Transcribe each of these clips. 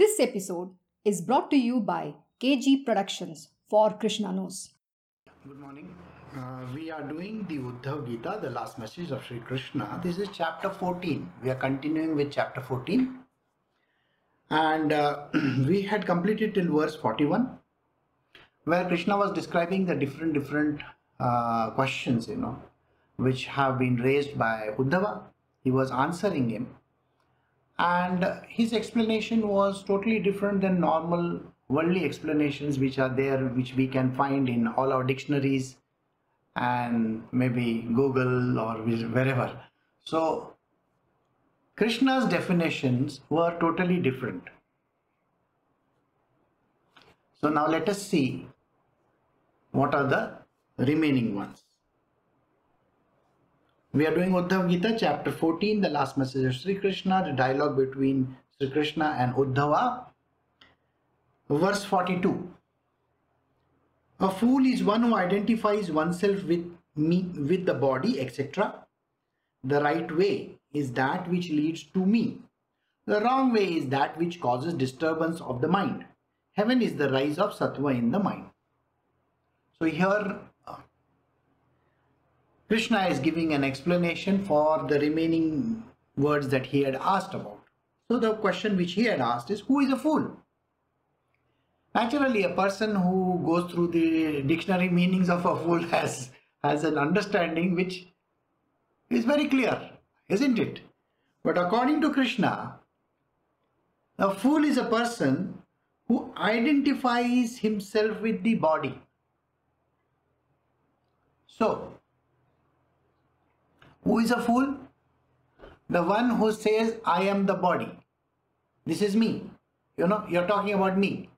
This episode is brought to you by KG Productions for Krishna Knows. Good morning. Uh, we are doing the Uddhav Gita, the last message of Sri Krishna. This is chapter 14. We are continuing with chapter 14. And uh, we had completed till verse 41, where Krishna was describing the different, different uh, questions, you know, which have been raised by Uddhava. He was answering him and his explanation was totally different than normal worldly explanations which are there which we can find in all our dictionaries and maybe google or wherever. So krishna's definitions were totally different. So now let us see what are the remaining ones we are doing Uddhav Gita, chapter 14, the last message of Sri Krishna, the dialogue between Sri Krishna and Uddhava. Verse 42. A fool is one who identifies oneself with me, with the body, etc. The right way is that which leads to me. The wrong way is that which causes disturbance of the mind. Heaven is the rise of sattva in the mind. So here Krishna is giving an explanation for the remaining words that he had asked about. So the question which he had asked is, who is a fool? Naturally, a person who goes through the dictionary meanings of a fool has, has an understanding which is very clear, isn't it? But according to Krishna, a fool is a person who identifies himself with the body. So, who is a fool? The one who says, I am the body. This is me. You know, you're talking about me.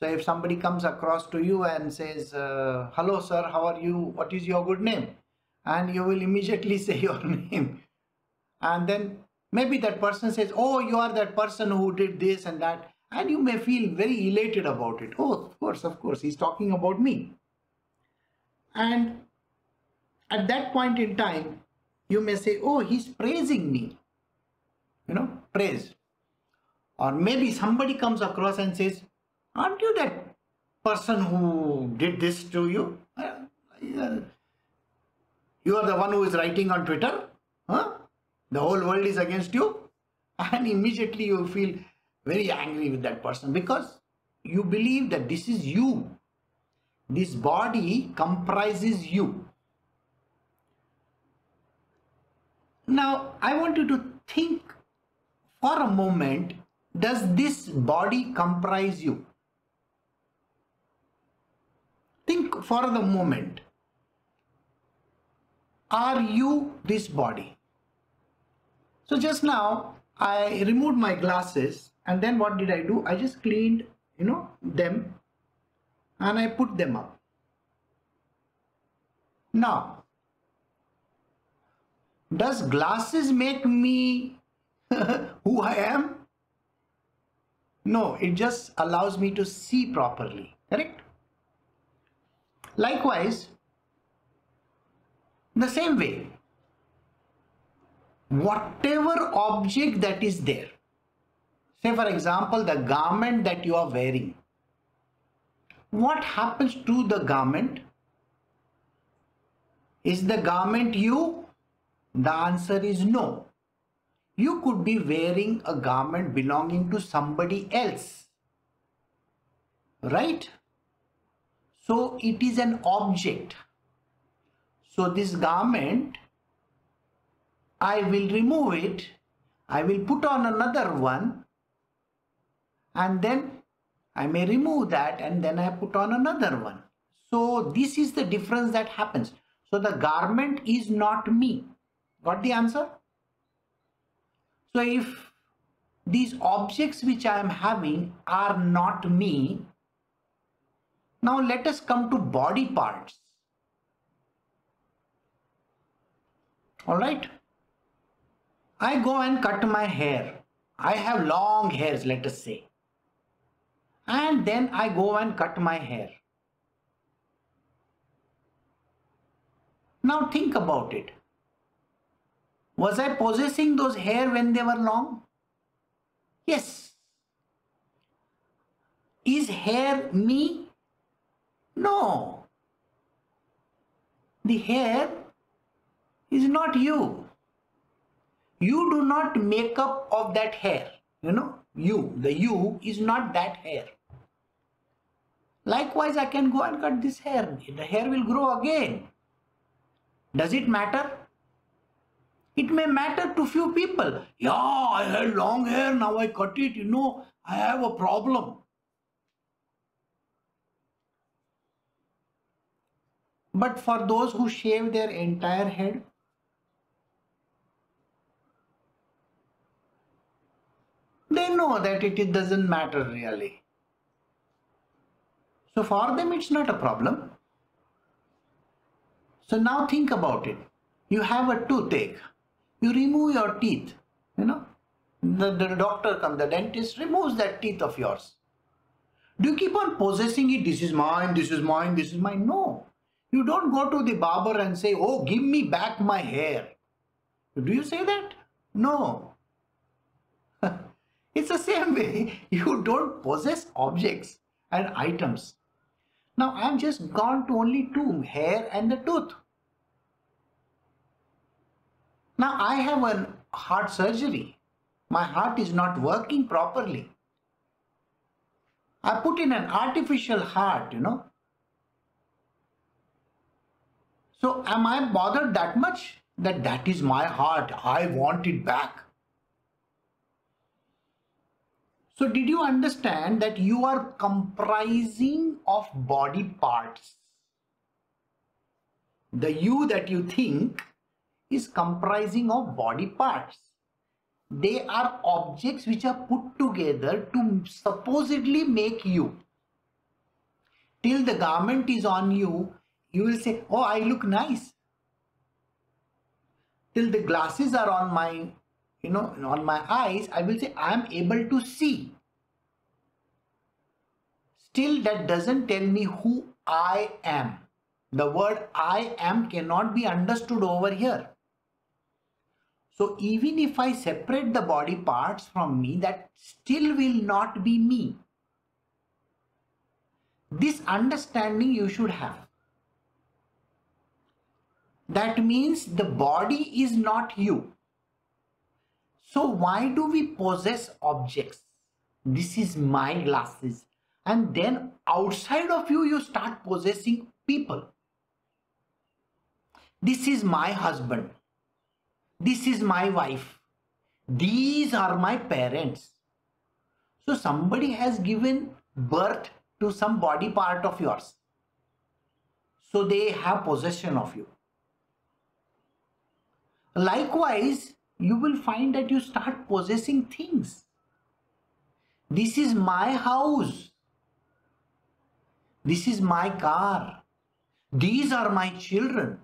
So if somebody comes across to you and says, uh, hello sir, how are you? What is your good name? And you will immediately say your name. And then maybe that person says, oh, you are that person who did this and that. And you may feel very elated about it. Oh, of course, of course, he's talking about me. And at that point in time, you may say, oh, he's praising me. You know, praise. Or maybe somebody comes across and says, aren't you that person who did this to you? You are the one who is writing on Twitter. Huh? The whole world is against you. And immediately you feel very angry with that person because you believe that this is you. This body comprises you. Now, I want you to think for a moment, does this body comprise you? Think for the moment. Are you this body? So just now, I removed my glasses and then what did I do? I just cleaned, you know, them and I put them up. Now, does glasses make me who I am? No, it just allows me to see properly, correct? Likewise, the same way, whatever object that is there, say for example, the garment that you are wearing, what happens to the garment? Is the garment you the answer is no. You could be wearing a garment belonging to somebody else. Right? So it is an object. So this garment, I will remove it. I will put on another one and then I may remove that and then I put on another one. So this is the difference that happens. So the garment is not me. Got the answer? So if these objects which I am having are not me, now let us come to body parts. Alright? I go and cut my hair. I have long hairs, let us say. And then I go and cut my hair. Now think about it. Was I possessing those hair when they were long? Yes. Is hair me? No. The hair is not you. You do not make up of that hair. You know, you, the you is not that hair. Likewise, I can go and cut this hair. The hair will grow again. Does it matter? It may matter to few people. Yeah, I had long hair, now I cut it, you know, I have a problem. But for those who shave their entire head, they know that it, it doesn't matter really. So for them, it's not a problem. So now think about it. You have a toothache. You remove your teeth. You know, the, the doctor comes, the dentist removes that teeth of yours. Do you keep on possessing it? This is mine, this is mine, this is mine. No. You don't go to the barber and say, oh, give me back my hair. Do you say that? No. it's the same way. You don't possess objects and items. Now I am just gone to only two, hair and the tooth. Now I have a heart surgery. My heart is not working properly. I put in an artificial heart, you know. So am I bothered that much that that is my heart? I want it back. So did you understand that you are comprising of body parts? The you that you think is comprising of body parts. They are objects which are put together to supposedly make you. Till the garment is on you, you will say, oh, I look nice. Till the glasses are on my, you know, on my eyes, I will say, I am able to see. Still, that doesn't tell me who I am. The word I am cannot be understood over here. So even if I separate the body parts from me, that still will not be me. This understanding you should have. That means the body is not you. So why do we possess objects? This is my glasses. And then outside of you, you start possessing people. This is my husband. This is my wife. These are my parents. So somebody has given birth to some body part of yours. So they have possession of you. Likewise, you will find that you start possessing things. This is my house. This is my car. These are my children.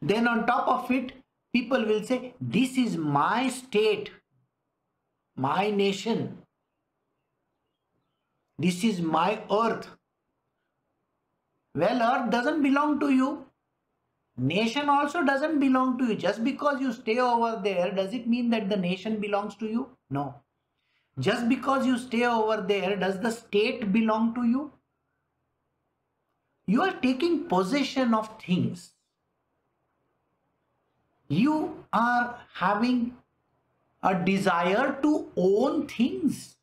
Then on top of it, people will say, this is my state, my nation. This is my earth. Well, earth doesn't belong to you. Nation also doesn't belong to you. Just because you stay over there, does it mean that the nation belongs to you? No. Just because you stay over there, does the state belong to you? You are taking possession of things. You are having a desire to own things.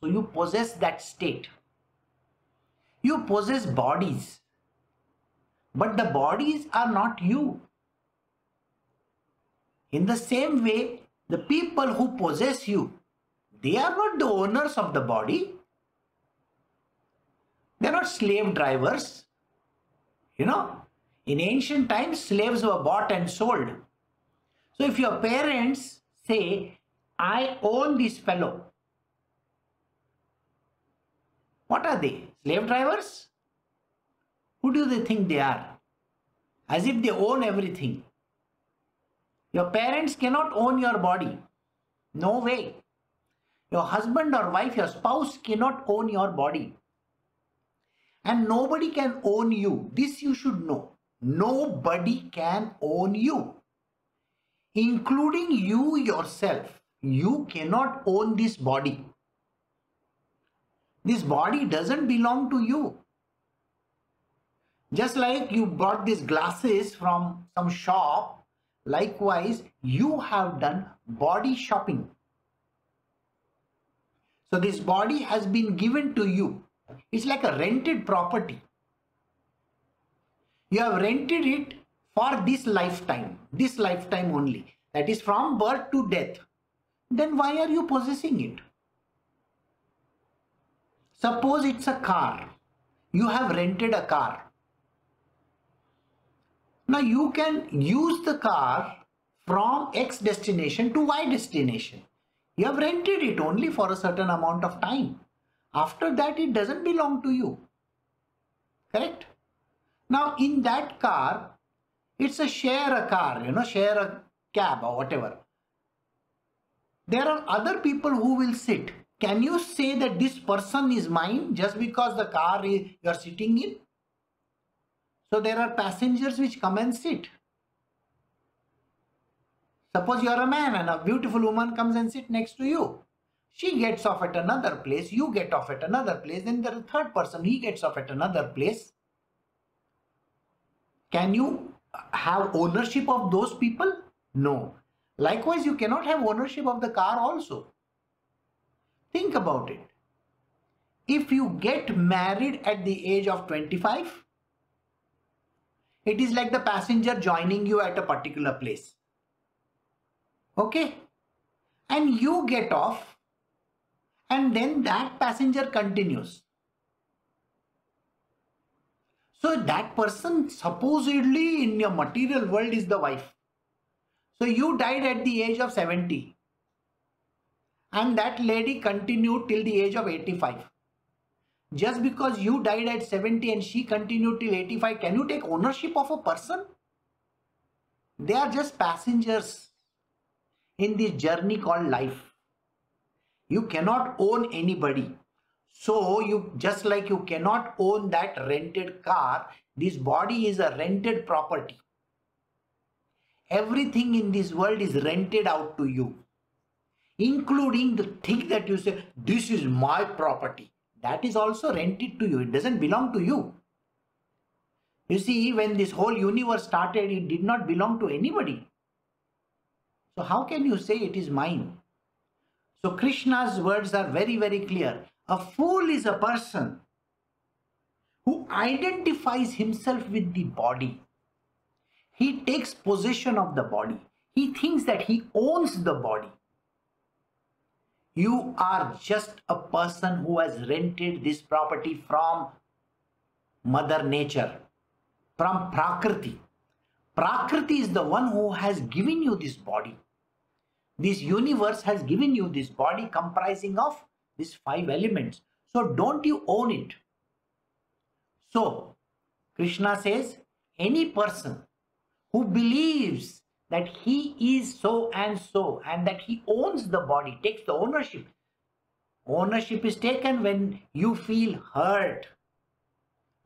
So you possess that state. You possess bodies. But the bodies are not you. In the same way, the people who possess you, they are not the owners of the body. They are not slave drivers. You know, in ancient times, slaves were bought and sold. So if your parents say, I own this fellow, what are they? Slave drivers? Who do they think they are? As if they own everything. Your parents cannot own your body. No way. Your husband or wife, your spouse cannot own your body. And nobody can own you. This you should know. Nobody can own you. Including you yourself. You cannot own this body. This body doesn't belong to you. Just like you bought these glasses from some shop, likewise, you have done body shopping. So this body has been given to you. It's like a rented property. You have rented it for this lifetime, this lifetime only. That is from birth to death. Then why are you possessing it? Suppose it's a car. You have rented a car. Now you can use the car from X destination to Y destination. You have rented it only for a certain amount of time. After that, it doesn't belong to you. Correct? Now, in that car, it's a share a car, you know, share a cab or whatever. There are other people who will sit. Can you say that this person is mine just because the car you are sitting in? So there are passengers which come and sit. Suppose you are a man and a beautiful woman comes and sit next to you. She gets off at another place, you get off at another place, then there is a third person, he gets off at another place. Can you have ownership of those people? No. Likewise, you cannot have ownership of the car also. Think about it. If you get married at the age of 25, it is like the passenger joining you at a particular place. Okay? And you get off and then that passenger continues. So that person supposedly in your material world is the wife. So you died at the age of 70 and that lady continued till the age of 85. Just because you died at 70 and she continued till 85, can you take ownership of a person? They are just passengers in this journey called life. You cannot own anybody. So you just like you cannot own that rented car, this body is a rented property. Everything in this world is rented out to you, including the thing that you say, this is my property. That is also rented to you. It doesn't belong to you. You see, when this whole universe started, it did not belong to anybody. So how can you say it is mine? So Krishna's words are very, very clear. A fool is a person who identifies himself with the body. He takes possession of the body. He thinks that he owns the body. You are just a person who has rented this property from Mother Nature, from Prakriti. Prakriti is the one who has given you this body. This universe has given you this body comprising of these five elements. So don't you own it. So Krishna says any person who believes that he is so and so and that he owns the body, takes the ownership. Ownership is taken when you feel hurt.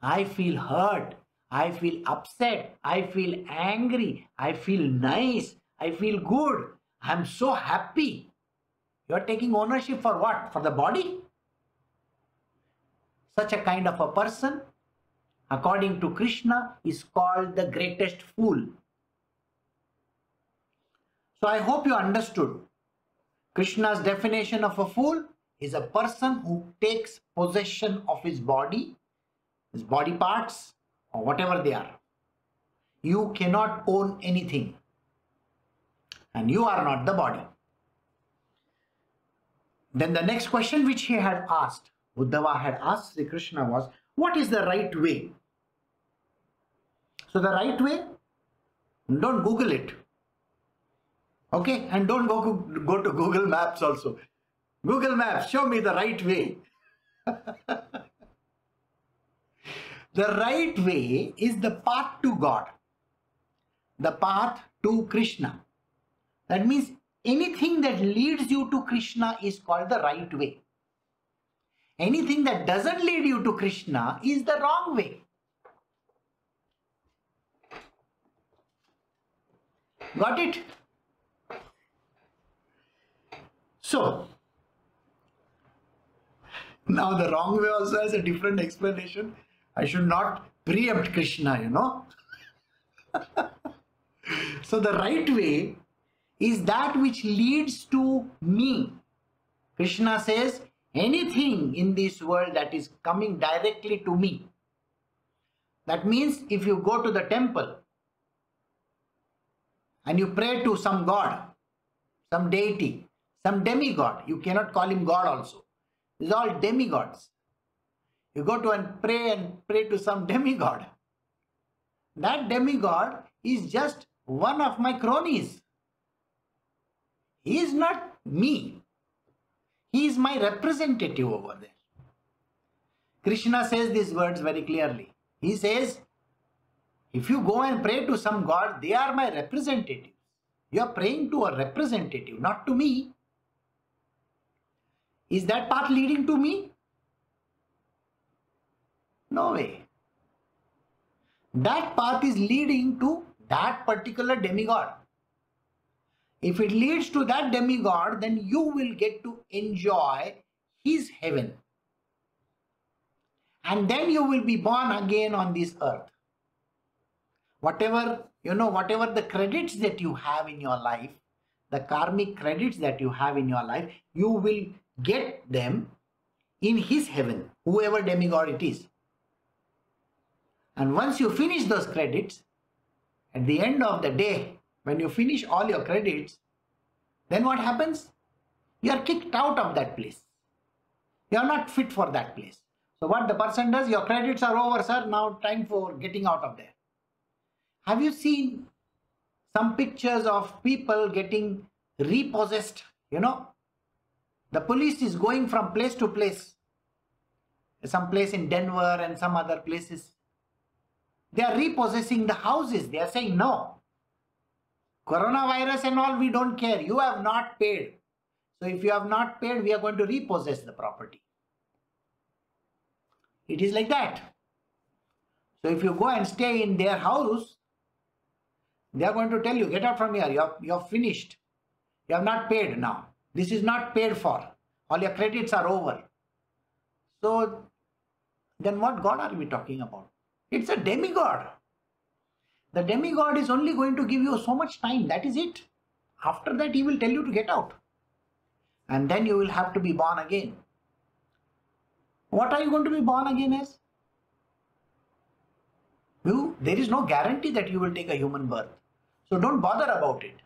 I feel hurt. I feel upset. I feel angry. I feel nice. I feel good. I'm so happy. You're taking ownership for what? For the body? Such a kind of a person, according to Krishna, is called the greatest fool. So I hope you understood. Krishna's definition of a fool is a person who takes possession of his body, his body parts, or whatever they are. You cannot own anything and you are not the body. Then the next question which he had asked, Uddhava had asked Sri Krishna was, what is the right way? So the right way, don't Google it. Okay, and don't go, go to Google Maps also. Google Maps, show me the right way. the right way is the path to God, the path to Krishna. That means anything that leads you to Krishna is called the right way. Anything that doesn't lead you to Krishna is the wrong way. Got it? So, Now, the wrong way also has a different explanation. I should not preempt Krishna, you know. so, the right way is that which leads to me. Krishna says, anything in this world that is coming directly to me. That means if you go to the temple and you pray to some god, some deity, some demigod, you cannot call him God also. These all demigods. You go to and pray and pray to some demigod. That demigod is just one of my cronies. He is not me. He is my representative over there. Krishna says these words very clearly. He says, if you go and pray to some god, they are my representatives. You are praying to a representative, not to me. Is that path leading to me? No way. That path is leading to that particular demigod. If it leads to that demigod, then you will get to enjoy his heaven. And then you will be born again on this earth. Whatever, you know, whatever the credits that you have in your life, the karmic credits that you have in your life, you will get them in his heaven, whoever demigod it is. And once you finish those credits, at the end of the day, when you finish all your credits, then what happens? You are kicked out of that place. You are not fit for that place. So what the person does, your credits are over, sir. Now time for getting out of there. Have you seen some pictures of people getting repossessed? You know, the police is going from place to place. Some place in Denver and some other places. They are repossessing the houses. They are saying, no, Coronavirus and all, we don't care. You have not paid. So if you have not paid, we are going to repossess the property. It is like that. So if you go and stay in their house, they are going to tell you, get out from here. You're, you're finished. You have not paid now. This is not paid for. All your credits are over. So then what God are we talking about? It's a demigod. The demigod is only going to give you so much time. That is it. After that, he will tell you to get out. And then you will have to be born again. What are you going to be born again as? You, there is no guarantee that you will take a human birth. So don't bother about it.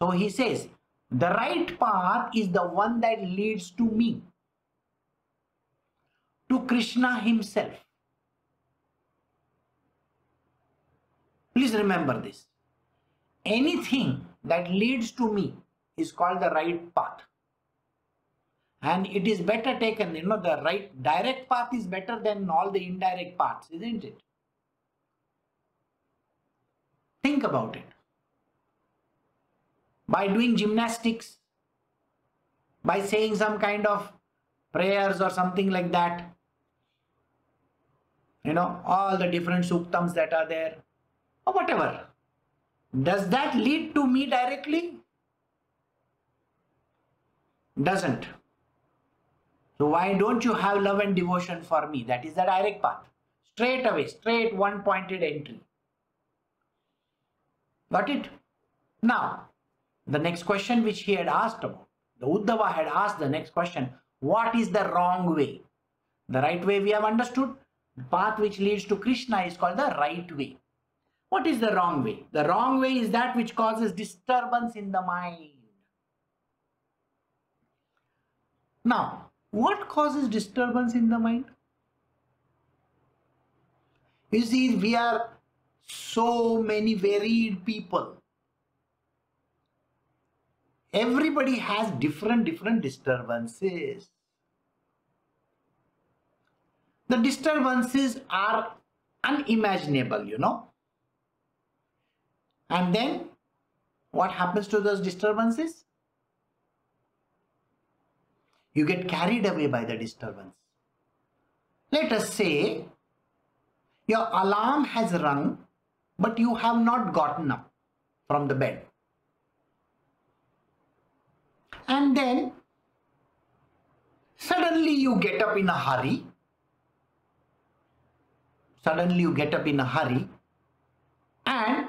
So he says, the right path is the one that leads to me, to Krishna himself. Please remember this. Anything that leads to me is called the right path. And it is better taken, you know, the right direct path is better than all the indirect paths, isn't it? Think about it. By doing gymnastics, by saying some kind of prayers or something like that, you know, all the different suktams that are there, or whatever. Does that lead to me directly? Doesn't. So why don't you have love and devotion for me? That is the direct path. Straight away, straight one pointed entry. Got it? Now, the next question which he had asked about, the Uddhava had asked the next question, what is the wrong way? The right way we have understood. The path which leads to Krishna is called the right way. What is the wrong way? The wrong way is that which causes disturbance in the mind. Now, what causes disturbance in the mind? You see, we are so many varied people. Everybody has different, different disturbances. The disturbances are unimaginable, you know. And then what happens to those disturbances? You get carried away by the disturbance. Let us say your alarm has rung, but you have not gotten up from the bed. And then Suddenly you get up in a hurry. Suddenly you get up in a hurry and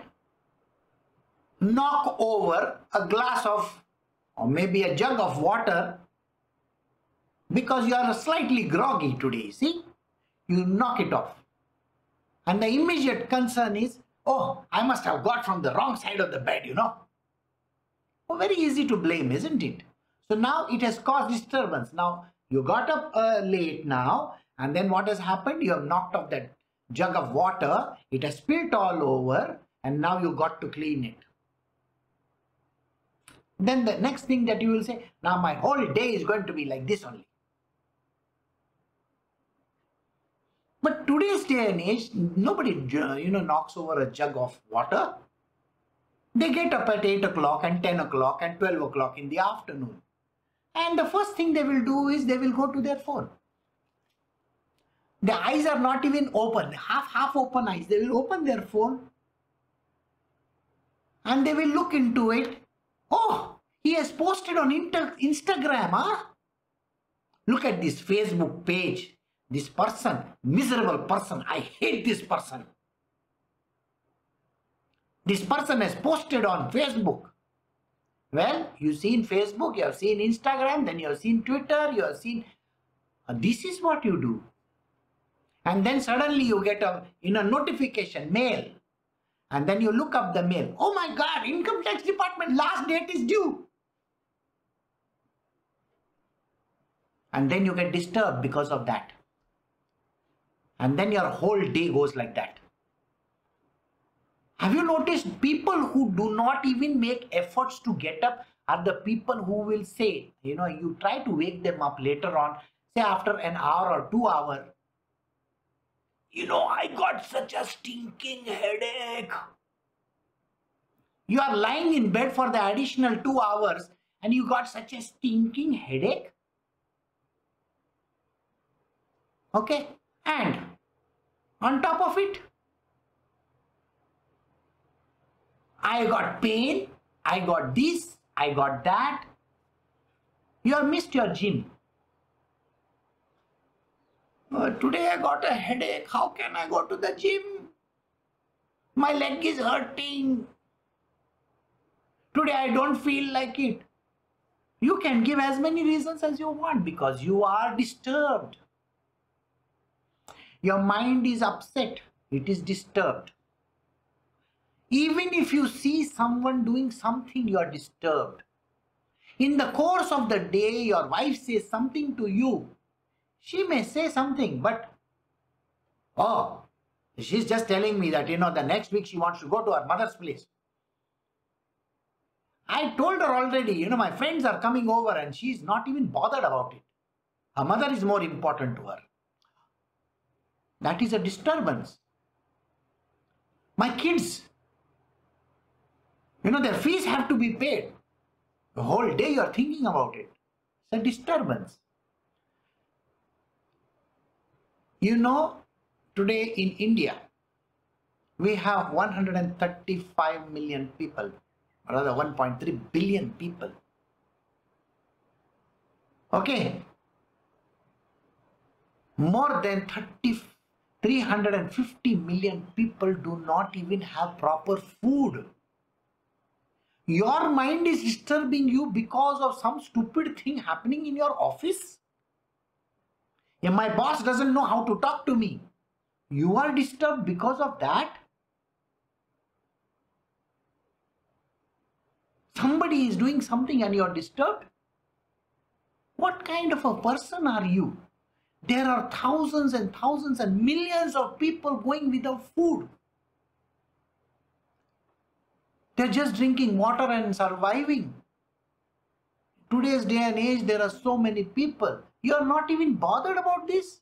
knock over a glass of or maybe a jug of water because you are slightly groggy today. See, you knock it off. And the immediate concern is, oh, I must have got from the wrong side of the bed, you know. Very easy to blame, isn't it? So now it has caused disturbance. Now you got up uh, late now, and then what has happened? You have knocked off that jug of water, it has spilt all over, and now you got to clean it. Then the next thing that you will say, now my whole day is going to be like this only. But today's day and age, nobody, uh, you know, knocks over a jug of water. They get up at 8 o'clock and 10 o'clock and 12 o'clock in the afternoon. And the first thing they will do is they will go to their phone. The eyes are not even open, half half open eyes. They will open their phone and they will look into it. Oh, he has posted on Instagram, huh? Look at this Facebook page. This person, miserable person. I hate this person. This person has posted on Facebook. Well, you've seen Facebook, you have seen Instagram, then you have seen Twitter, you have seen. Uh, this is what you do. And then suddenly you get a in a notification mail. And then you look up the mail. Oh my God, income tax department last date is due. And then you get disturbed because of that. And then your whole day goes like that. Have you noticed people who do not even make efforts to get up are the people who will say, you know, you try to wake them up later on, say after an hour or two hour, you know, I got such a stinking headache. You are lying in bed for the additional two hours and you got such a stinking headache. Okay, and on top of it, I got pain, I got this, I got that. You have missed your gym. Uh, today I got a headache. How can I go to the gym? My leg is hurting. Today I don't feel like it. You can give as many reasons as you want because you are disturbed. Your mind is upset. It is disturbed. Even if you see someone doing something, you are disturbed. In the course of the day, your wife says something to you. She may say something, but oh, she's just telling me that, you know, the next week she wants to go to her mother's place. I told her already, you know, my friends are coming over and she's not even bothered about it. Her mother is more important to her. That is a disturbance. My kids, you know, their fees have to be paid. The whole day you are thinking about it. It's a disturbance. You know, today in India, we have 135 million people, rather 1.3 billion people. Okay. More than 30, 350 million people do not even have proper food. Your mind is disturbing you because of some stupid thing happening in your office. My boss doesn't know how to talk to me, you are disturbed because of that. Somebody is doing something and you are disturbed. What kind of a person are you? There are thousands and thousands and millions of people going without food. They're just drinking water and surviving. Today's day and age, there are so many people. You are not even bothered about this.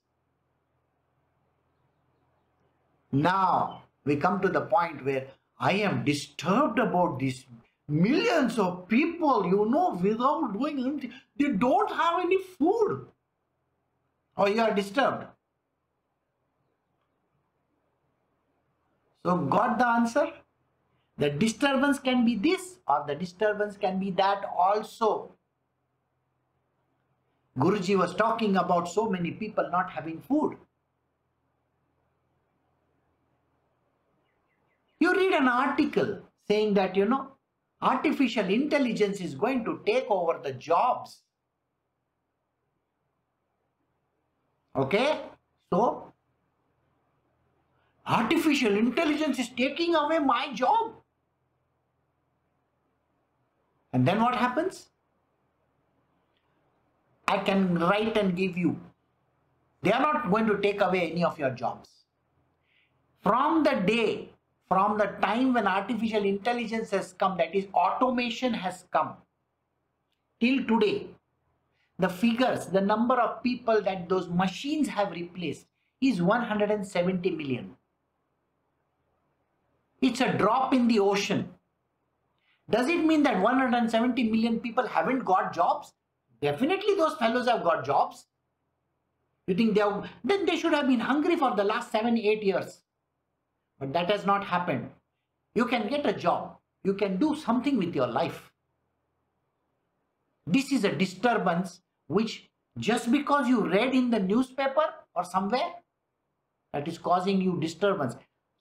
Now, we come to the point where I am disturbed about this. Millions of people, you know, without doing anything, they don't have any food. Or you are disturbed. So, got the answer? The disturbance can be this or the disturbance can be that also. Guruji was talking about so many people not having food. You read an article saying that, you know, artificial intelligence is going to take over the jobs. Okay? So, artificial intelligence is taking away my job. And then what happens? I can write and give you. They are not going to take away any of your jobs. From the day, from the time when artificial intelligence has come, that is automation has come, till today, the figures, the number of people that those machines have replaced is 170 million. It's a drop in the ocean. Does it mean that 170 million people haven't got jobs? Definitely those fellows have got jobs. You think they have, then they should have been hungry for the last seven, eight years. But that has not happened. You can get a job. You can do something with your life. This is a disturbance which just because you read in the newspaper or somewhere, that is causing you disturbance.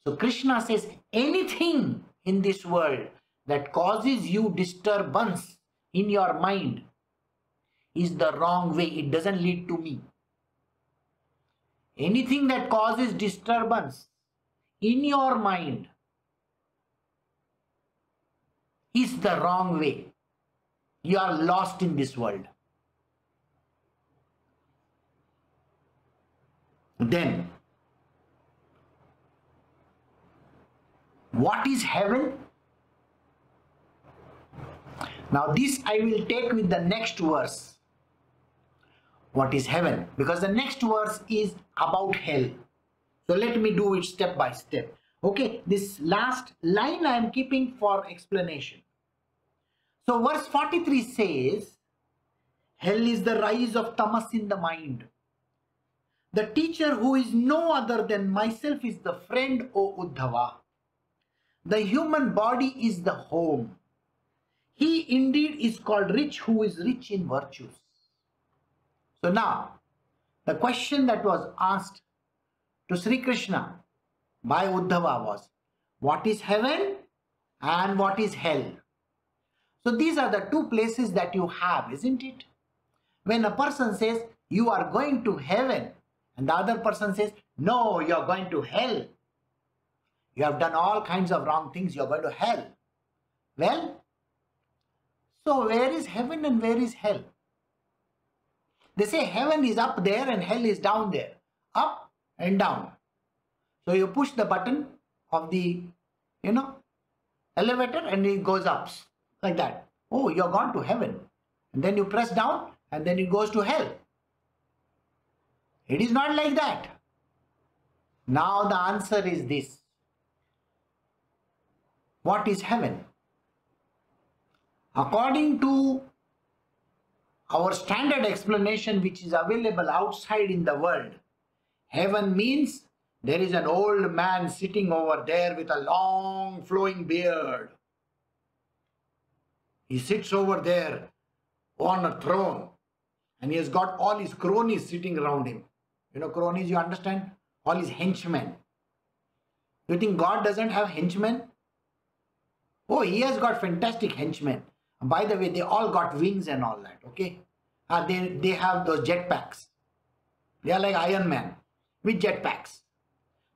So Krishna says anything in this world that causes you disturbance in your mind is the wrong way. It doesn't lead to me. Anything that causes disturbance in your mind is the wrong way. You are lost in this world. Then, what is heaven? Now, this I will take with the next verse what is heaven. Because the next verse is about hell. So let me do it step by step. Okay this last line i am keeping for explanation. So verse 43 says hell is the rise of tamas in the mind. The teacher who is no other than myself is the friend o uddhava. The human body is the home. He indeed is called rich who is rich in virtues so now, the question that was asked to Sri Krishna by Uddhava was, what is heaven and what is hell? So these are the two places that you have, isn't it? When a person says, you are going to heaven, and the other person says, no, you are going to hell. You have done all kinds of wrong things, you are going to hell. Well, so where is heaven and where is hell? They say heaven is up there and hell is down there. Up and down. So you push the button of the, you know, elevator and it goes up like that. Oh, you're gone to heaven. And then you press down and then it goes to hell. It is not like that. Now the answer is this. What is heaven? According to our standard explanation which is available outside in the world. Heaven means there is an old man sitting over there with a long flowing beard. He sits over there on a throne and he has got all his cronies sitting around him. You know, cronies, you understand? All his henchmen. You think God doesn't have henchmen? Oh, he has got fantastic henchmen. By the way, they all got wings and all that, okay? Uh, they, they have those jetpacks. They are like Iron Man with jetpacks.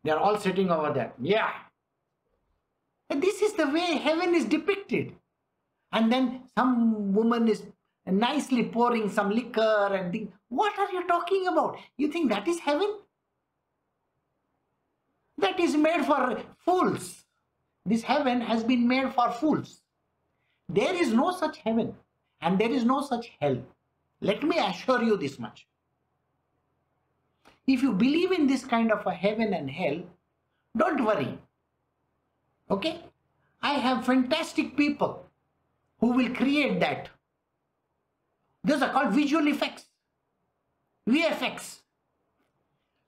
They are all sitting over there. Yeah. And this is the way heaven is depicted. And then some woman is nicely pouring some liquor and think, what are you talking about? You think that is heaven? That is made for fools. This heaven has been made for fools. There is no such heaven and there is no such hell. Let me assure you this much. If you believe in this kind of a heaven and hell, don't worry. Okay? I have fantastic people who will create that. Those are called visual effects. VFX.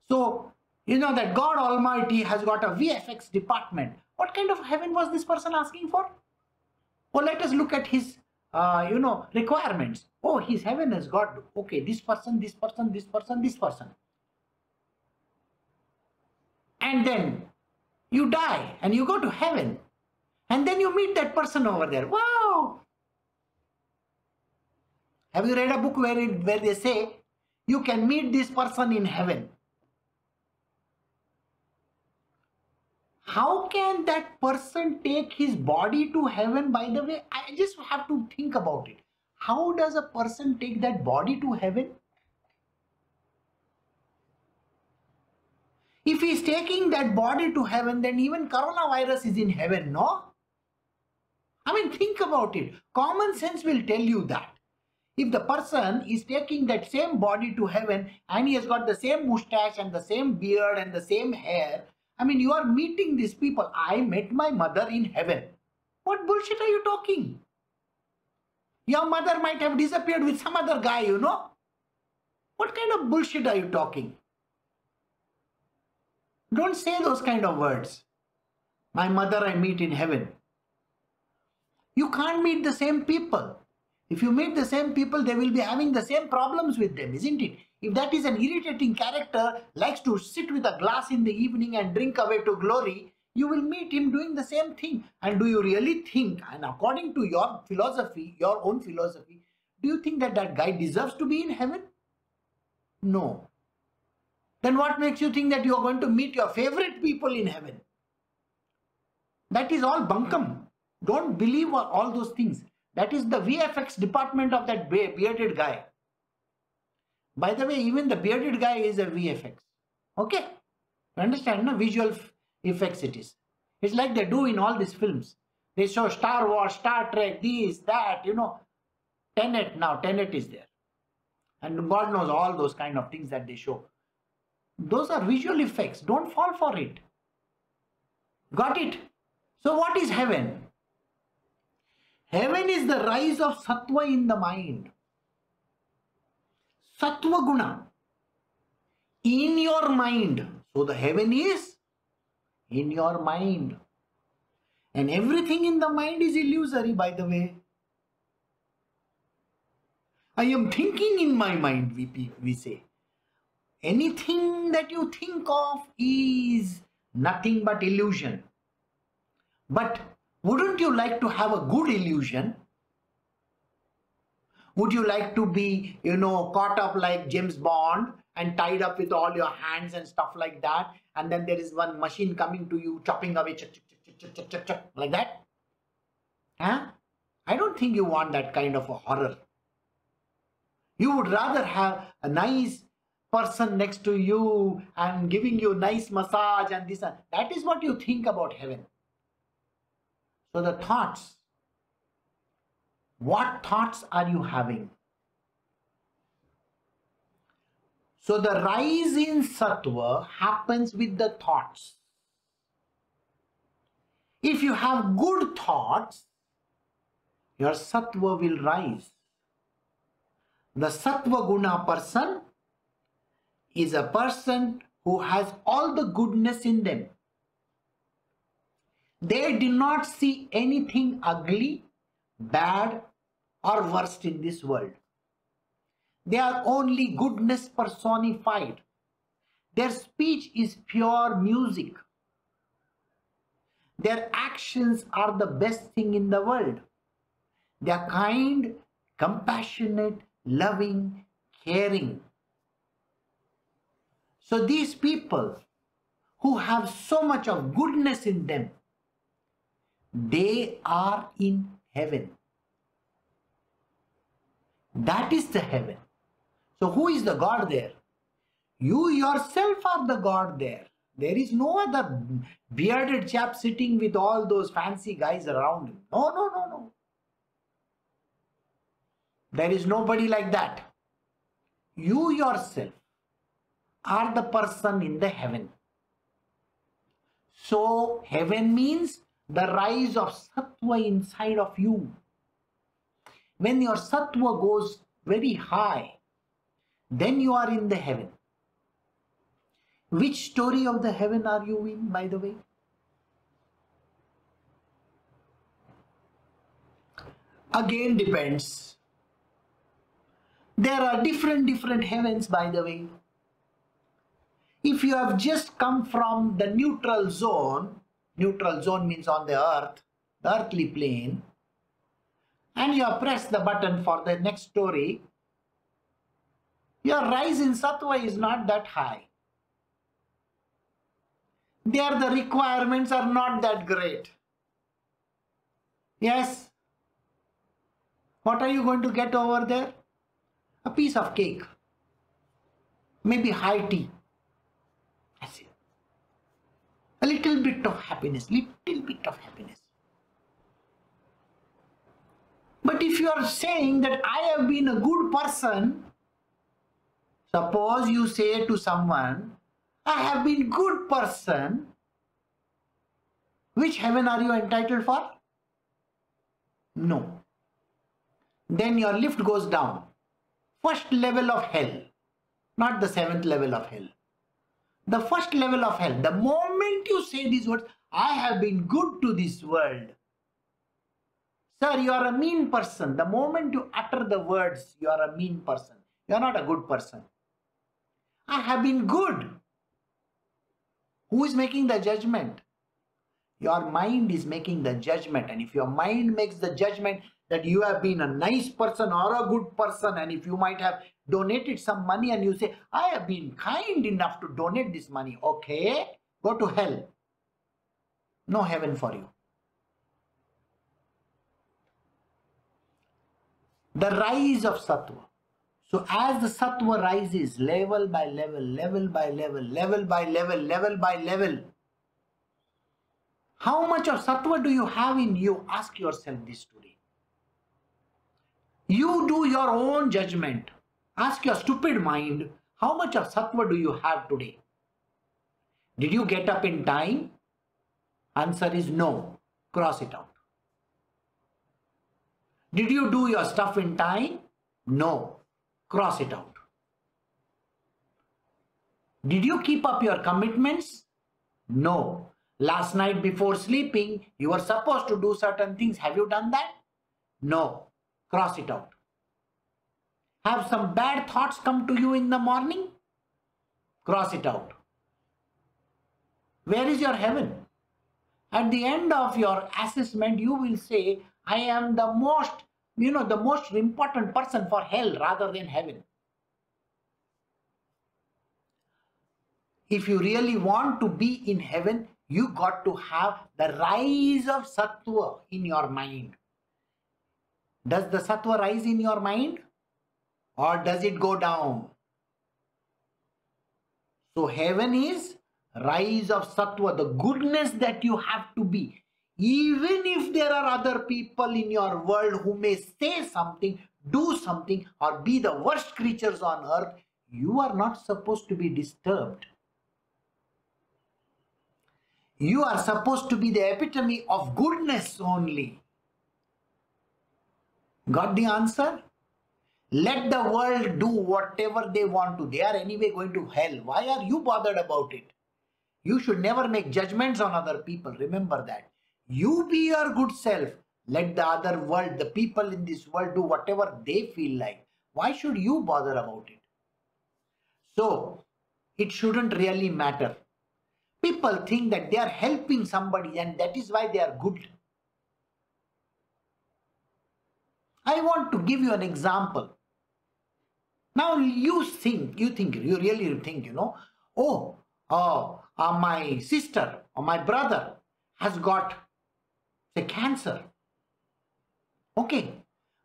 So, you know that God Almighty has got a VFX department. What kind of heaven was this person asking for? Well, let us look at his uh, you know, requirements. Oh, his heaven has got, okay, this person, this person, this person, this person. And then you die and you go to heaven. And then you meet that person over there. Wow! Have you read a book where, it, where they say you can meet this person in heaven? How can that person take his body to heaven? By the way, I just have to think about it. How does a person take that body to heaven? If he is taking that body to heaven, then even coronavirus is in heaven, no? I mean, think about it. Common sense will tell you that. If the person is taking that same body to heaven and he has got the same mustache and the same beard and the same hair, I mean, you are meeting these people. I met my mother in heaven. What bullshit are you talking? Your mother might have disappeared with some other guy, you know? What kind of bullshit are you talking? Don't say those kind of words. My mother I meet in heaven. You can't meet the same people. If you meet the same people, they will be having the same problems with them, isn't it? If that is an irritating character, likes to sit with a glass in the evening and drink away to glory, you will meet him doing the same thing. And do you really think, and according to your philosophy, your own philosophy, do you think that that guy deserves to be in heaven? No. Then what makes you think that you are going to meet your favorite people in heaven? That is all bunkum. Don't believe all those things. That is the VFX department of that bearded guy. By the way, even the bearded guy is a VFX. Okay? You understand? No visual effects it is. It's like they do in all these films. They show Star Wars, Star Trek, this, that, you know. Tenet now, Tenet is there. And God knows all those kind of things that they show. Those are visual effects. Don't fall for it. Got it? So what is heaven? Heaven is the rise of sattva in the mind. Sattva guna in your mind. So the heaven is in your mind. And everything in the mind is illusory, by the way. I am thinking in my mind, we, we say. Anything that you think of is nothing but illusion. But wouldn't you like to have a good illusion? Would you like to be, you know, caught up like James Bond and tied up with all your hands and stuff like that? And then there is one machine coming to you, chopping away, ch ch ch like that? Huh? I don't think you want that kind of a horror. You would rather have a nice person next to you and giving you nice massage and this. And that is what you think about heaven. So the thoughts, what thoughts are you having? So the rise in sattva happens with the thoughts. If you have good thoughts, your sattva will rise. The sattva guna person is a person who has all the goodness in them. They do not see anything ugly, bad, or worst in this world. They are only goodness personified. Their speech is pure music. Their actions are the best thing in the world. They are kind, compassionate, loving, caring. So these people who have so much of goodness in them, they are in heaven. That is the heaven. So who is the God there? You yourself are the God there. There is no other bearded chap sitting with all those fancy guys around him. No, no, no, no. There is nobody like that. You yourself are the person in the heaven. So heaven means the rise of sattva inside of you. When your sattva goes very high, then you are in the heaven. Which story of the heaven are you in, by the way? again depends. There are different, different heavens, by the way. If you have just come from the neutral zone, neutral zone means on the earth, the earthly plane, and you have pressed the button for the next story, your rise in sattva is not that high. There the requirements are not that great. Yes. What are you going to get over there? A piece of cake. Maybe high tea. That's it. A little bit of happiness. Little bit of happiness. But if you are saying that I have been a good person, suppose you say to someone, I have been good person, which heaven are you entitled for? No. Then your lift goes down. First level of hell, not the seventh level of hell. The first level of hell, the moment you say these words, I have been good to this world. Sir, you are a mean person. The moment you utter the words, you are a mean person. You are not a good person. I have been good. Who is making the judgment? Your mind is making the judgment. And if your mind makes the judgment that you have been a nice person or a good person, and if you might have donated some money and you say, I have been kind enough to donate this money, okay, go to hell. No heaven for you. The rise of sattva. So as the sattva rises level by level, level by level, level by level, level by level, how much of sattva do you have in you? Ask yourself this today. You do your own judgment. Ask your stupid mind, how much of sattva do you have today? Did you get up in time? Answer is no. Cross it out. Did you do your stuff in time? No. Cross it out. Did you keep up your commitments? No. Last night before sleeping, you were supposed to do certain things. Have you done that? No. Cross it out. Have some bad thoughts come to you in the morning? Cross it out. Where is your heaven? At the end of your assessment, you will say, I am the most, you know, the most important person for hell rather than heaven. If you really want to be in heaven, you got to have the rise of sattva in your mind. Does the sattva rise in your mind or does it go down? So heaven is rise of sattva, the goodness that you have to be. Even if there are other people in your world who may say something, do something, or be the worst creatures on earth, you are not supposed to be disturbed. You are supposed to be the epitome of goodness only. Got the answer? Let the world do whatever they want to. They are anyway going to hell. Why are you bothered about it? You should never make judgments on other people. Remember that. You be your good self. Let the other world, the people in this world do whatever they feel like. Why should you bother about it? So, it shouldn't really matter. People think that they are helping somebody and that is why they are good. I want to give you an example. Now you think, you think, you really think, you know, oh, oh uh, my sister or my brother has got say cancer. Okay,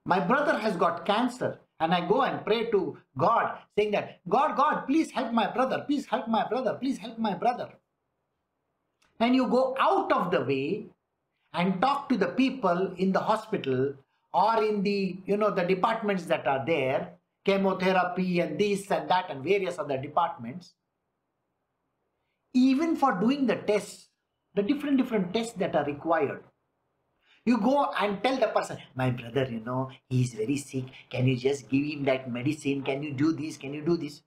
my brother has got cancer and I go and pray to God saying that, God, God, please help my brother, please help my brother, please help my brother and you go out of the way and talk to the people in the hospital or in the you know the departments that are there chemotherapy and this and that and various other departments even for doing the tests the different different tests that are required you go and tell the person my brother you know he is very sick. Can you just give him that medicine? Can you do this? Can you do this?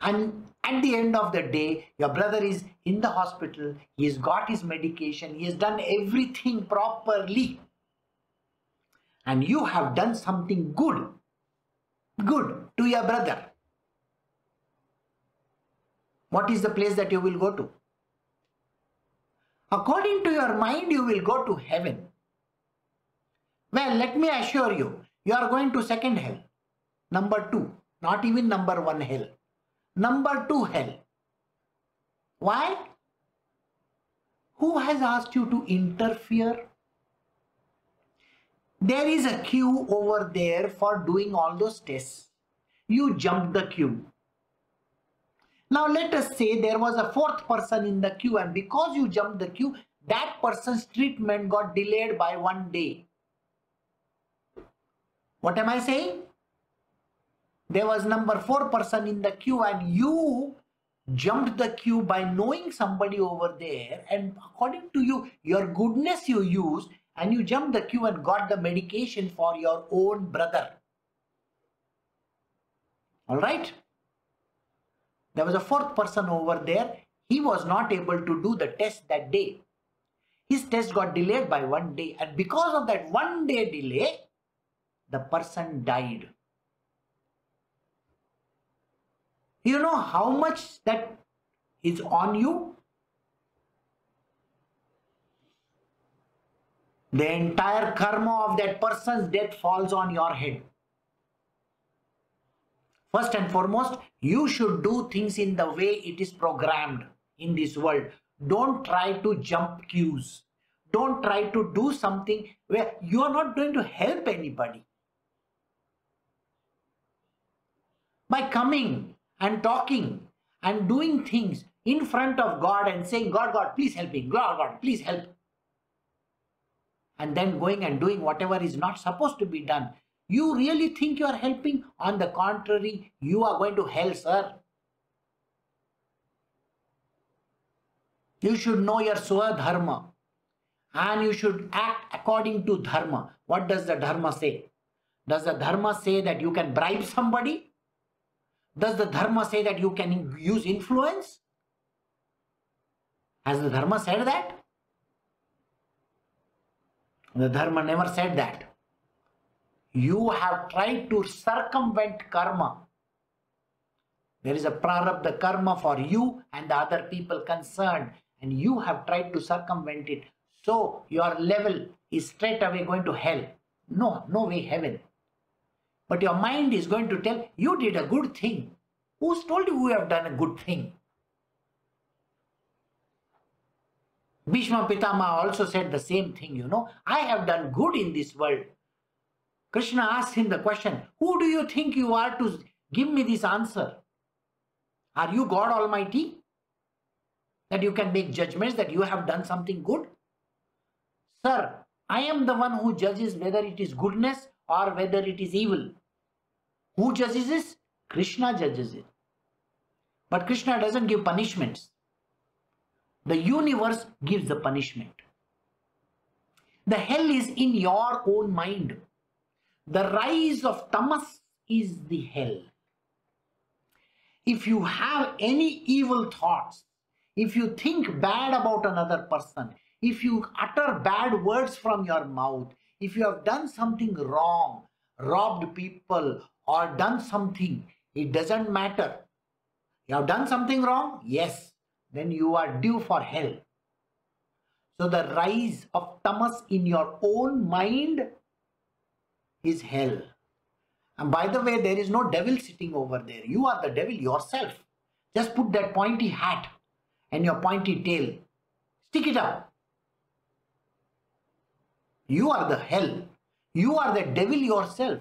And at the end of the day your brother is in the hospital. He has got his medication. He has done everything properly and you have done something good, good to your brother, what is the place that you will go to? According to your mind, you will go to heaven. Well, let me assure you, you are going to second hell. Number two, not even number one hell. Number two hell. Why? Who has asked you to interfere? There is a queue over there for doing all those tests. You jumped the queue. Now let us say there was a fourth person in the queue and because you jumped the queue, that person's treatment got delayed by one day. What am I saying? There was number four person in the queue and you jumped the queue by knowing somebody over there and according to you, your goodness you used and you jumped the queue and got the medication for your own brother. All right? There was a fourth person over there. He was not able to do the test that day. His test got delayed by one day. And because of that one day delay, the person died. You know how much that is on you? The entire karma of that person's death falls on your head. First and foremost, you should do things in the way it is programmed in this world. Don't try to jump queues. Don't try to do something where you are not going to help anybody. By coming and talking and doing things in front of God and saying, God, God, please help me. God, God, please help. And then going and doing whatever is not supposed to be done you really think you are helping? On the contrary, you are going to hell, sir. You should know your swadharma and you should act according to dharma. What does the dharma say? Does the dharma say that you can bribe somebody? Does the dharma say that you can use influence? Has the dharma said that? The dharma never said that you have tried to circumvent karma. There is a prarabdha karma for you and the other people concerned, and you have tried to circumvent it. So your level is straight away going to hell. No, no way heaven. But your mind is going to tell you did a good thing. Who's told you you have done a good thing? Bhishma Pitama also said the same thing, you know. I have done good in this world. Krishna asked him the question, Who do you think you are to give me this answer? Are you God Almighty? That you can make judgments that you have done something good? Sir, I am the one who judges whether it is goodness or whether it is evil. Who judges this? Krishna judges it. But Krishna doesn't give punishments. The universe gives the punishment. The hell is in your own mind. The rise of tamas is the hell. If you have any evil thoughts, if you think bad about another person, if you utter bad words from your mouth, if you have done something wrong, robbed people, or done something, it doesn't matter. You have done something wrong? Yes. Then you are due for hell. So the rise of tamas in your own mind is hell. And by the way, there is no devil sitting over there. You are the devil yourself. Just put that pointy hat and your pointy tail. Stick it up. You are the hell. You are the devil yourself.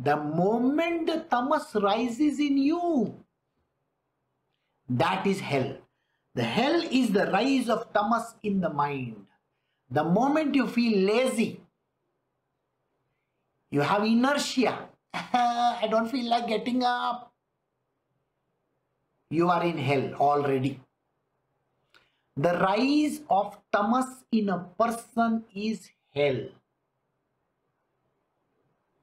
The moment the tamas rises in you, that is hell. The hell is the rise of tamas in the mind. The moment you feel lazy, you have inertia. I don't feel like getting up. You are in hell already. The rise of tamas in a person is hell.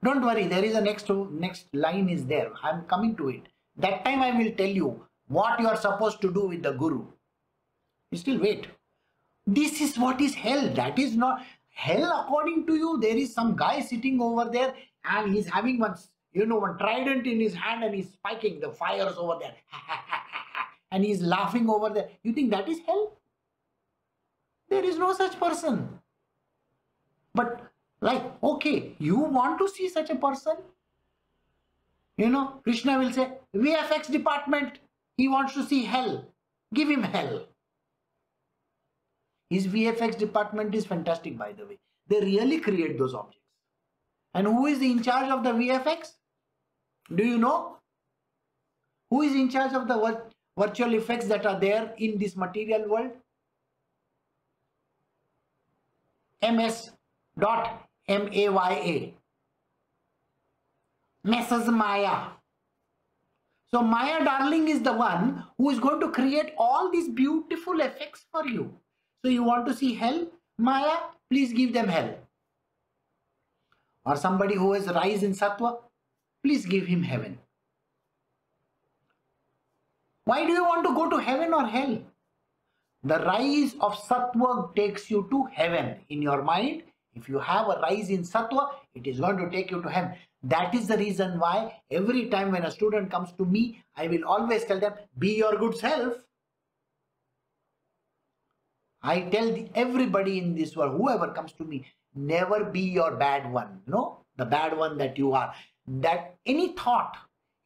Don't worry, there is a next next line is there. I am coming to it. That time I will tell you what you are supposed to do with the guru. You still wait. This is what is hell. That is not hell according to you there is some guy sitting over there and he's having one you know one trident in his hand and he's spiking the fires over there. And he's laughing over there. You think that is hell? There is no such person. But like okay you want to see such a person? You know krishna will say vfx department he wants to see hell. Give him hell his VFX department is fantastic, by the way. They really create those objects. And who is in charge of the VFX? Do you know? Who is in charge of the virtual effects that are there in this material world? MS dot M-A-Y-A. Mrs. Maya. So Maya darling is the one who is going to create all these beautiful effects for you. So you want to see hell? Maya, please give them hell. Or somebody who has rise in sattva, please give him heaven. Why do you want to go to heaven or hell? The rise of sattva takes you to heaven. In your mind, if you have a rise in sattva, it is going to take you to heaven. That is the reason why every time when a student comes to me, I will always tell them, be your good self. I tell everybody in this world, whoever comes to me, never be your bad one. No, the bad one that you are. That any thought,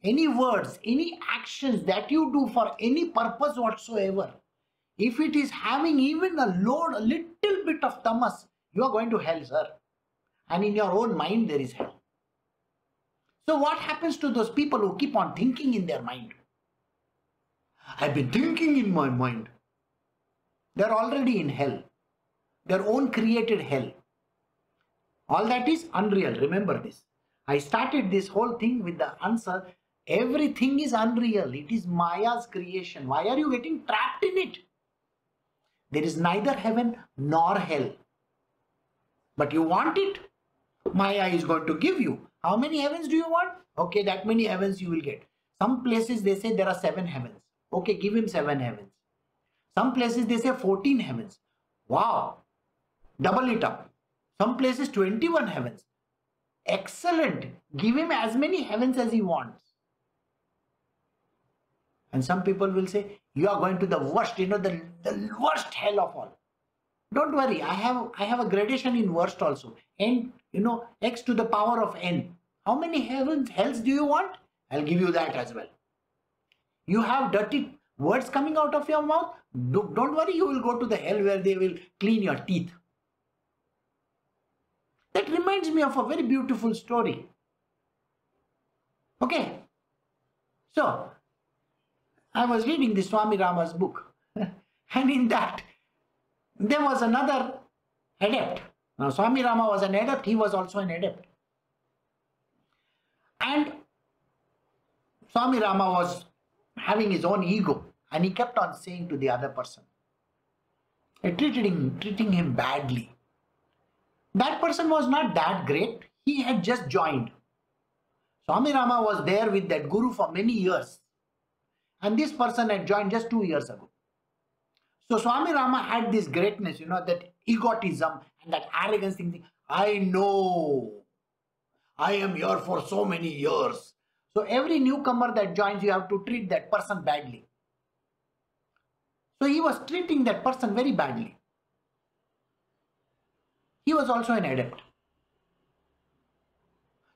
any words, any actions that you do for any purpose whatsoever, if it is having even a load, a little bit of tamas, you are going to hell, sir. And in your own mind, there is hell. So what happens to those people who keep on thinking in their mind? I've been thinking in my mind. They're already in hell. Their own created hell. All that is unreal. Remember this. I started this whole thing with the answer. Everything is unreal. It is Maya's creation. Why are you getting trapped in it? There is neither heaven nor hell. But you want it. Maya is going to give you. How many heavens do you want? Okay, that many heavens you will get. Some places they say there are seven heavens. Okay, give him seven heavens. Some places they say 14 heavens. Wow. Double it up. Some places 21 heavens. Excellent. Give him as many heavens as he wants. And some people will say, you are going to the worst, you know, the, the worst hell of all. Don't worry, I have I have a gradation in worst also. N, you know, x to the power of n. How many heavens, hells do you want? I'll give you that as well. You have dirty words coming out of your mouth, don't worry, you will go to the hell where they will clean your teeth. That reminds me of a very beautiful story. Okay. So, I was reading the Swami Rama's book. and in that, there was another adept. Now, Swami Rama was an adept, he was also an adept. And Swami Rama was having his own ego. And he kept on saying to the other person, treated him, treating him badly. That person was not that great. He had just joined. Swami Rama was there with that guru for many years. And this person had joined just two years ago. So Swami Rama had this greatness, you know, that egotism and that arrogance thinking, I know. I am here for so many years. So every newcomer that joins, you have to treat that person badly. So he was treating that person very badly. He was also an adept.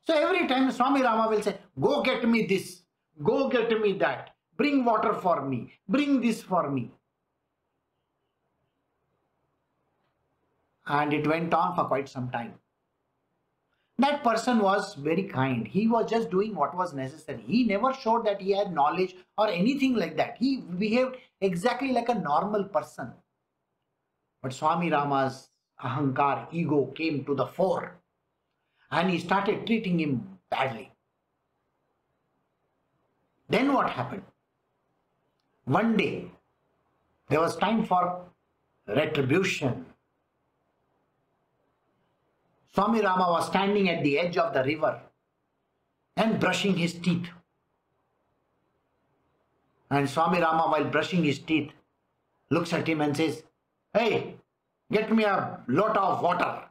So every time Swami Rama will say, go get me this, go get me that, bring water for me, bring this for me. And it went on for quite some time. That person was very kind. He was just doing what was necessary. He never showed that he had knowledge or anything like that. He behaved exactly like a normal person. But Swami Rama's ahankar, ego came to the fore and he started treating him badly. Then what happened? One day, there was time for retribution. Swami Rama was standing at the edge of the river and brushing his teeth. And Swami Rama, while brushing his teeth, looks at him and says, Hey, get me a lot of water.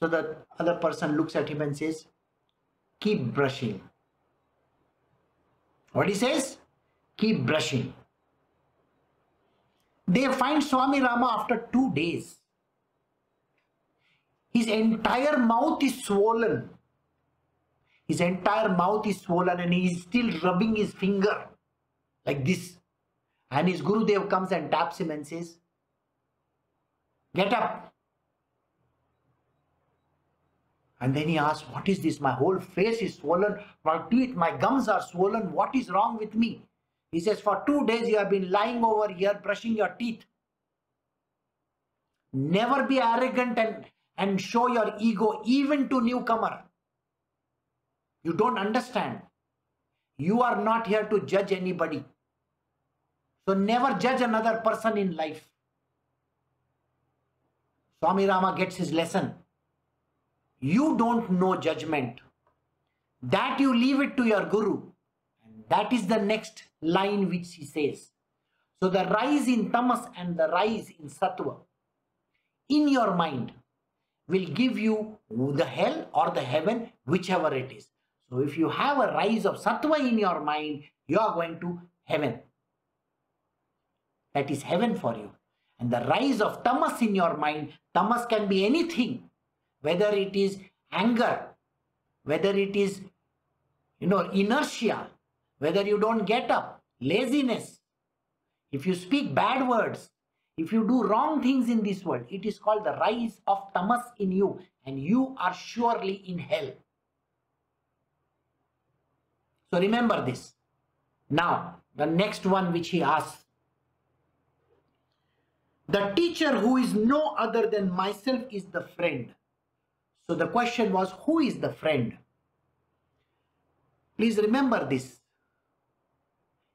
So the other person looks at him and says, Keep brushing. What he says? Keep brushing. They find Swami Rama after two days. His entire mouth is swollen. His entire mouth is swollen and he is still rubbing his finger like this. And his Guru Dev comes and taps him and says, Get up. And then he asks, What is this? My whole face is swollen. My teeth, my gums are swollen. What is wrong with me? He says, For two days you have been lying over here brushing your teeth. Never be arrogant and, and show your ego even to newcomer. You don't understand. You are not here to judge anybody. So never judge another person in life. Swami Rama gets his lesson. You don't know judgment. That you leave it to your guru. And that is the next line which he says. So the rise in tamas and the rise in sattva in your mind will give you the hell or the heaven, whichever it is. So if you have a rise of sattva in your mind, you are going to heaven. That is heaven for you. And the rise of tamas in your mind, tamas can be anything, whether it is anger, whether it is, you know, inertia, whether you don't get up, laziness. If you speak bad words, if you do wrong things in this world, it is called the rise of tamas in you, and you are surely in hell. So remember this. Now, the next one which he asks the teacher who is no other than myself is the friend. So the question was, who is the friend? Please remember this.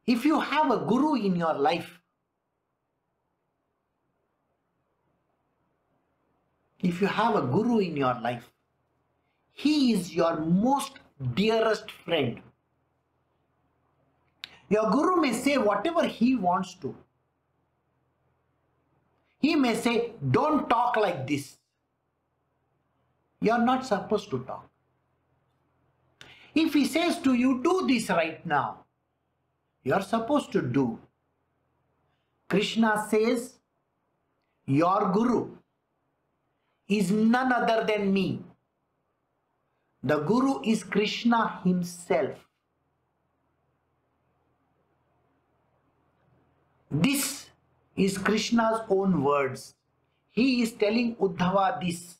If you have a guru in your life, if you have a guru in your life, he is your most dearest friend. Your guru may say whatever he wants to. He may say, Don't talk like this. You're not supposed to talk. If he says to you, Do this right now, you're supposed to do. Krishna says, Your Guru is none other than me. The Guru is Krishna himself. This is Krishna's own words. He is telling Uddhava this.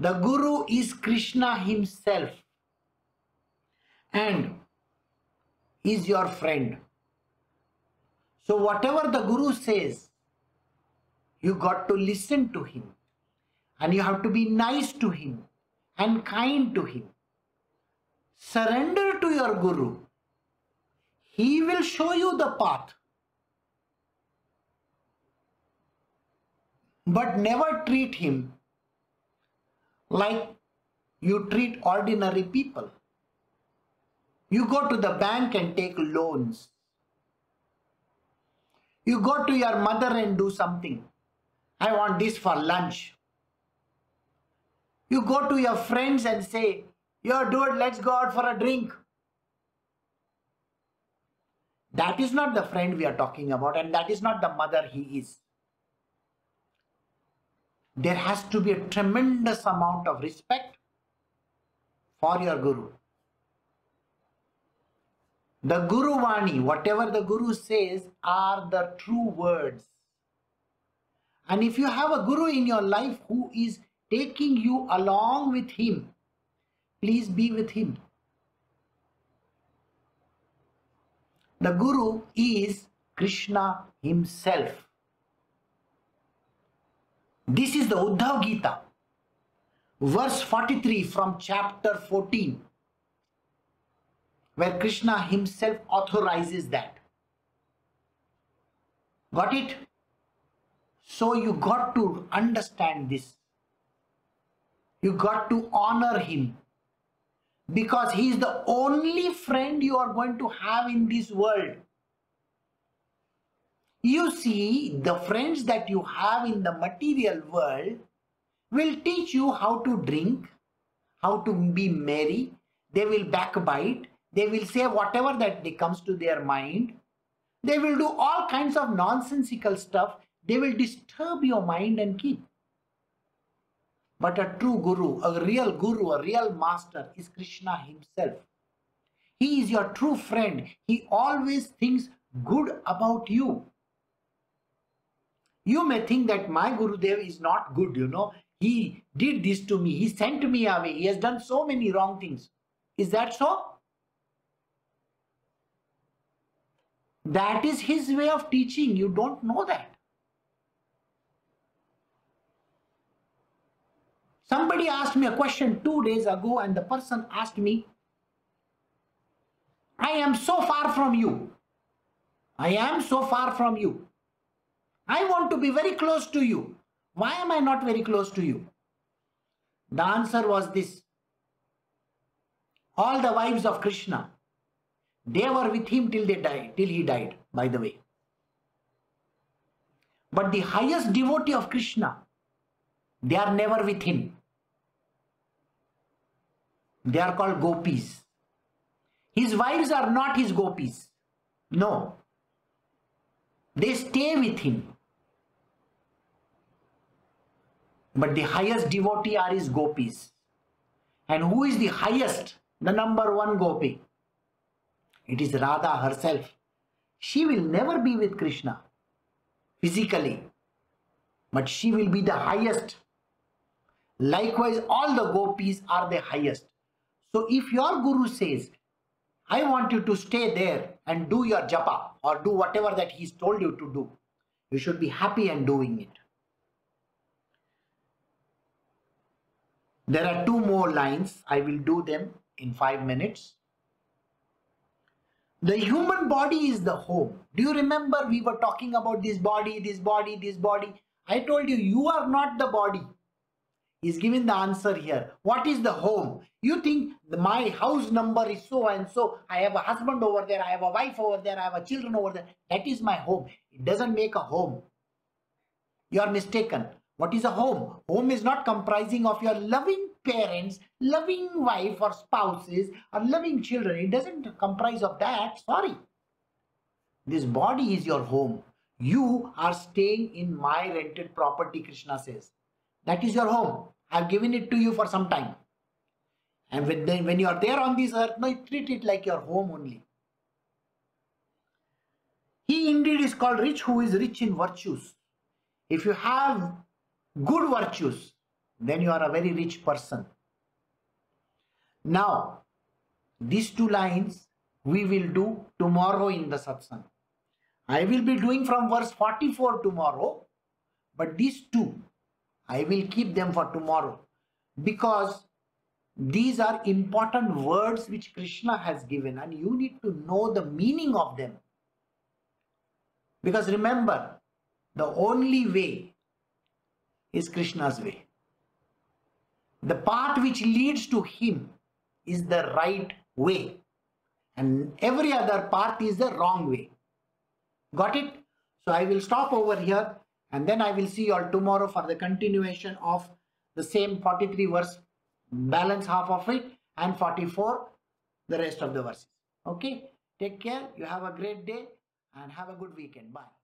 The Guru is Krishna himself and is your friend. So whatever the Guru says, you got to listen to him and you have to be nice to him and kind to him. Surrender to your Guru. He will show you the path. but never treat him like you treat ordinary people. You go to the bank and take loans. You go to your mother and do something. I want this for lunch. You go to your friends and say, Yo, dude, let's go out for a drink. That is not the friend we are talking about, and that is not the mother he is there has to be a tremendous amount of respect for your guru. The Guru Vani, whatever the Guru says, are the true words. And if you have a Guru in your life who is taking you along with him, please be with him. The Guru is Krishna himself. This is the Uddhav Gita, verse 43 from chapter 14, where Krishna himself authorizes that. Got it? So you got to understand this. You got to honor him because he is the only friend you are going to have in this world. You see, the friends that you have in the material world, will teach you how to drink, how to be merry. They will backbite. They will say whatever that comes to their mind. They will do all kinds of nonsensical stuff. They will disturb your mind and keep. But a true guru, a real guru, a real master is Krishna himself. He is your true friend. He always thinks good about you. You may think that my Gurudev is not good, you know. He did this to me. He sent me away. He has done so many wrong things. Is that so? That is his way of teaching. You don't know that. Somebody asked me a question two days ago, and the person asked me, I am so far from you. I am so far from you. I want to be very close to you. Why am I not very close to you? The answer was this. All the wives of Krishna, they were with him till they died, till he died, by the way. But the highest devotee of Krishna, they are never with him. They are called gopis. His wives are not his gopis. No. They stay with him. But the highest devotee are his gopis. And who is the highest? The number one gopi. It is Radha herself. She will never be with Krishna physically, but she will be the highest. Likewise, all the gopis are the highest. So if your guru says, I want you to stay there and do your japa or do whatever that he's told you to do, you should be happy and doing it. There are two more lines. I will do them in five minutes. The human body is the home. Do you remember we were talking about this body, this body, this body? I told you, you are not the body. He's given the answer here. What is the home? You think my house number is so and so. I have a husband over there. I have a wife over there. I have a children over there. That is my home. It doesn't make a home. You are mistaken. What is a home? Home is not comprising of your loving parents, loving wife or spouses or loving children. It doesn't comprise of that. Sorry. This body is your home. You are staying in my rented property, Krishna says. That is your home. I have given it to you for some time. And when, when you are there on this earth, no, treat it like your home only. He indeed is called rich who is rich in virtues. If you have good virtues, then you are a very rich person. Now, these two lines we will do tomorrow in the satsang. I will be doing from verse 44 tomorrow, but these two I will keep them for tomorrow because these are important words which Krishna has given and you need to know the meaning of them. Because remember, the only way is Krishna's way. The path which leads to him is the right way and every other path is the wrong way. Got it? So I will stop over here and then I will see you all tomorrow for the continuation of the same 43 verse, balance half of it and 44 the rest of the verses. Okay, take care. You have a great day and have a good weekend. Bye.